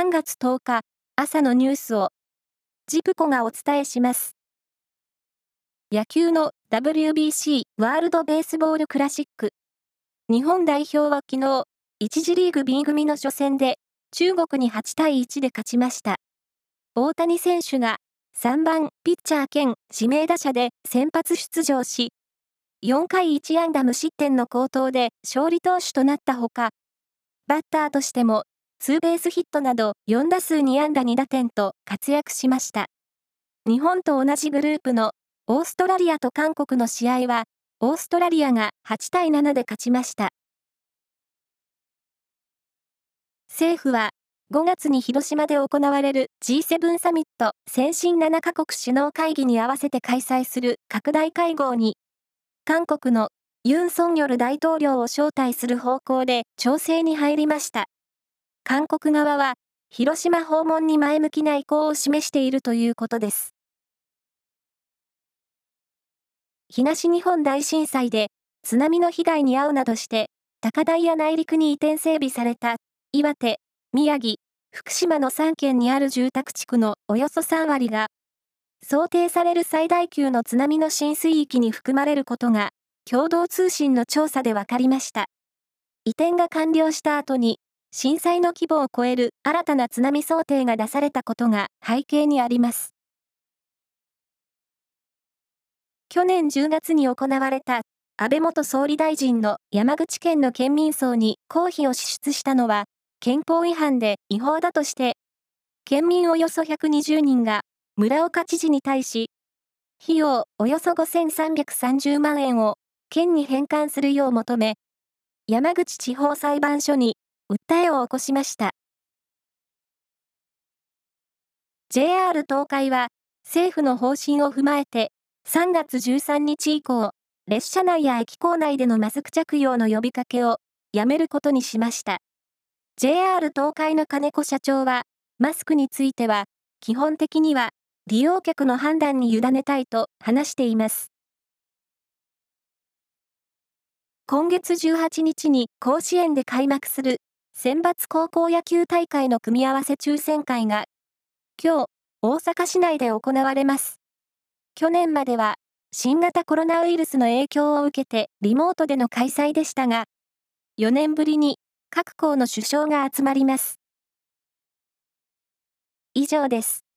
3月10日朝のニュースをジプコがお伝えします。野球の WBC ワールドベースボールクラシック。日本代表は昨日、1次リーグ B 組の初戦で中国に8対1で勝ちました。大谷選手が3番ピッチャー兼指名打者で先発出場し、4回1安打無失点の好投で勝利投手となったほか、バッターとしてもツーベースヒットなど4打数2安打2打点と活躍しました。日本と同じグループのオーストラリアと韓国の試合は、オーストラリアが8対7で勝ちました。政府は、5月に広島で行われる G7 サミット先進7カ国首脳会議に合わせて開催する拡大会合に、韓国のユン・ソンニョル大統領を招待する方向で調整に入りました。韓国側は、広島訪問に前向きな意向を示しているということです。東日本大震災で津波の被害に遭うなどして、高台や内陸に移転整備された岩手、宮城、福島の3県にある住宅地区のおよそ3割が、想定される最大級の津波の浸水域に含まれることが、共同通信の調査で分かりました。移転が完了した後に、震災の規模を超える新たな津波想定が出されたことが背景にあります。去年10月に行われた安倍元総理大臣の山口県の県民葬に公費を支出したのは憲法違反で違法だとして、県民およそ120人が村岡知事に対し、費用およそ5330万円を県に返還するよう求め、山口地方裁判所に訴えを起こしました。JR 東海は政府の方針を踏まえて3月13日以降、列車内や駅構内でのマスク着用の呼びかけをやめることにしました。JR 東海の金子社長は、マスクについては、基本的には利用客の判断に委ねたいと話しています。今月18日に甲子園で開幕する選抜高校野球大会の組み合わせ抽選会が、今日、大阪市内で行われます。去年までは、新型コロナウイルスの影響を受けてリモートでの開催でしたが、4年ぶりに各校の首相が集まります。以上です。